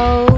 Oh.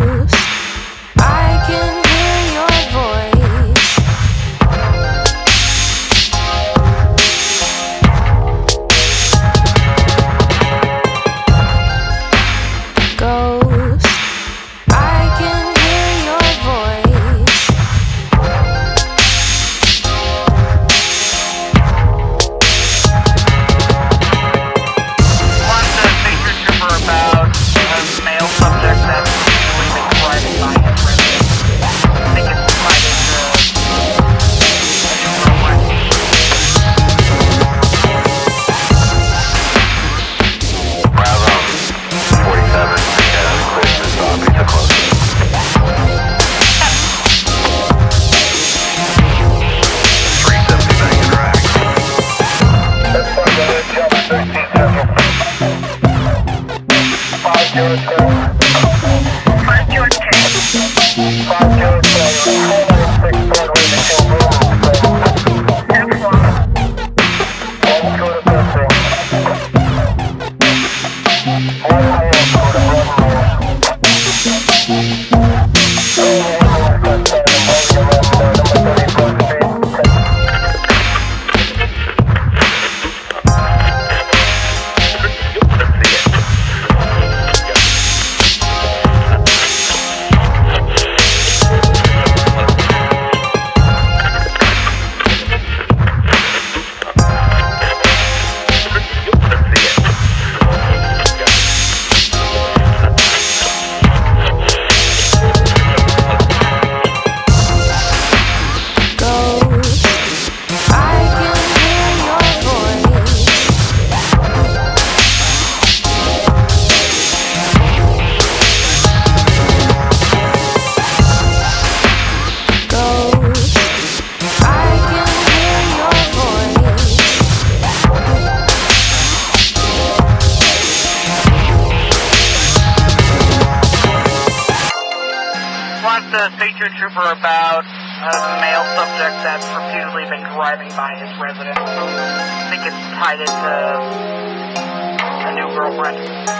a state trooper about a male subject that's repeatedly been driving by his residence. I think it's tied into a new girlfriend.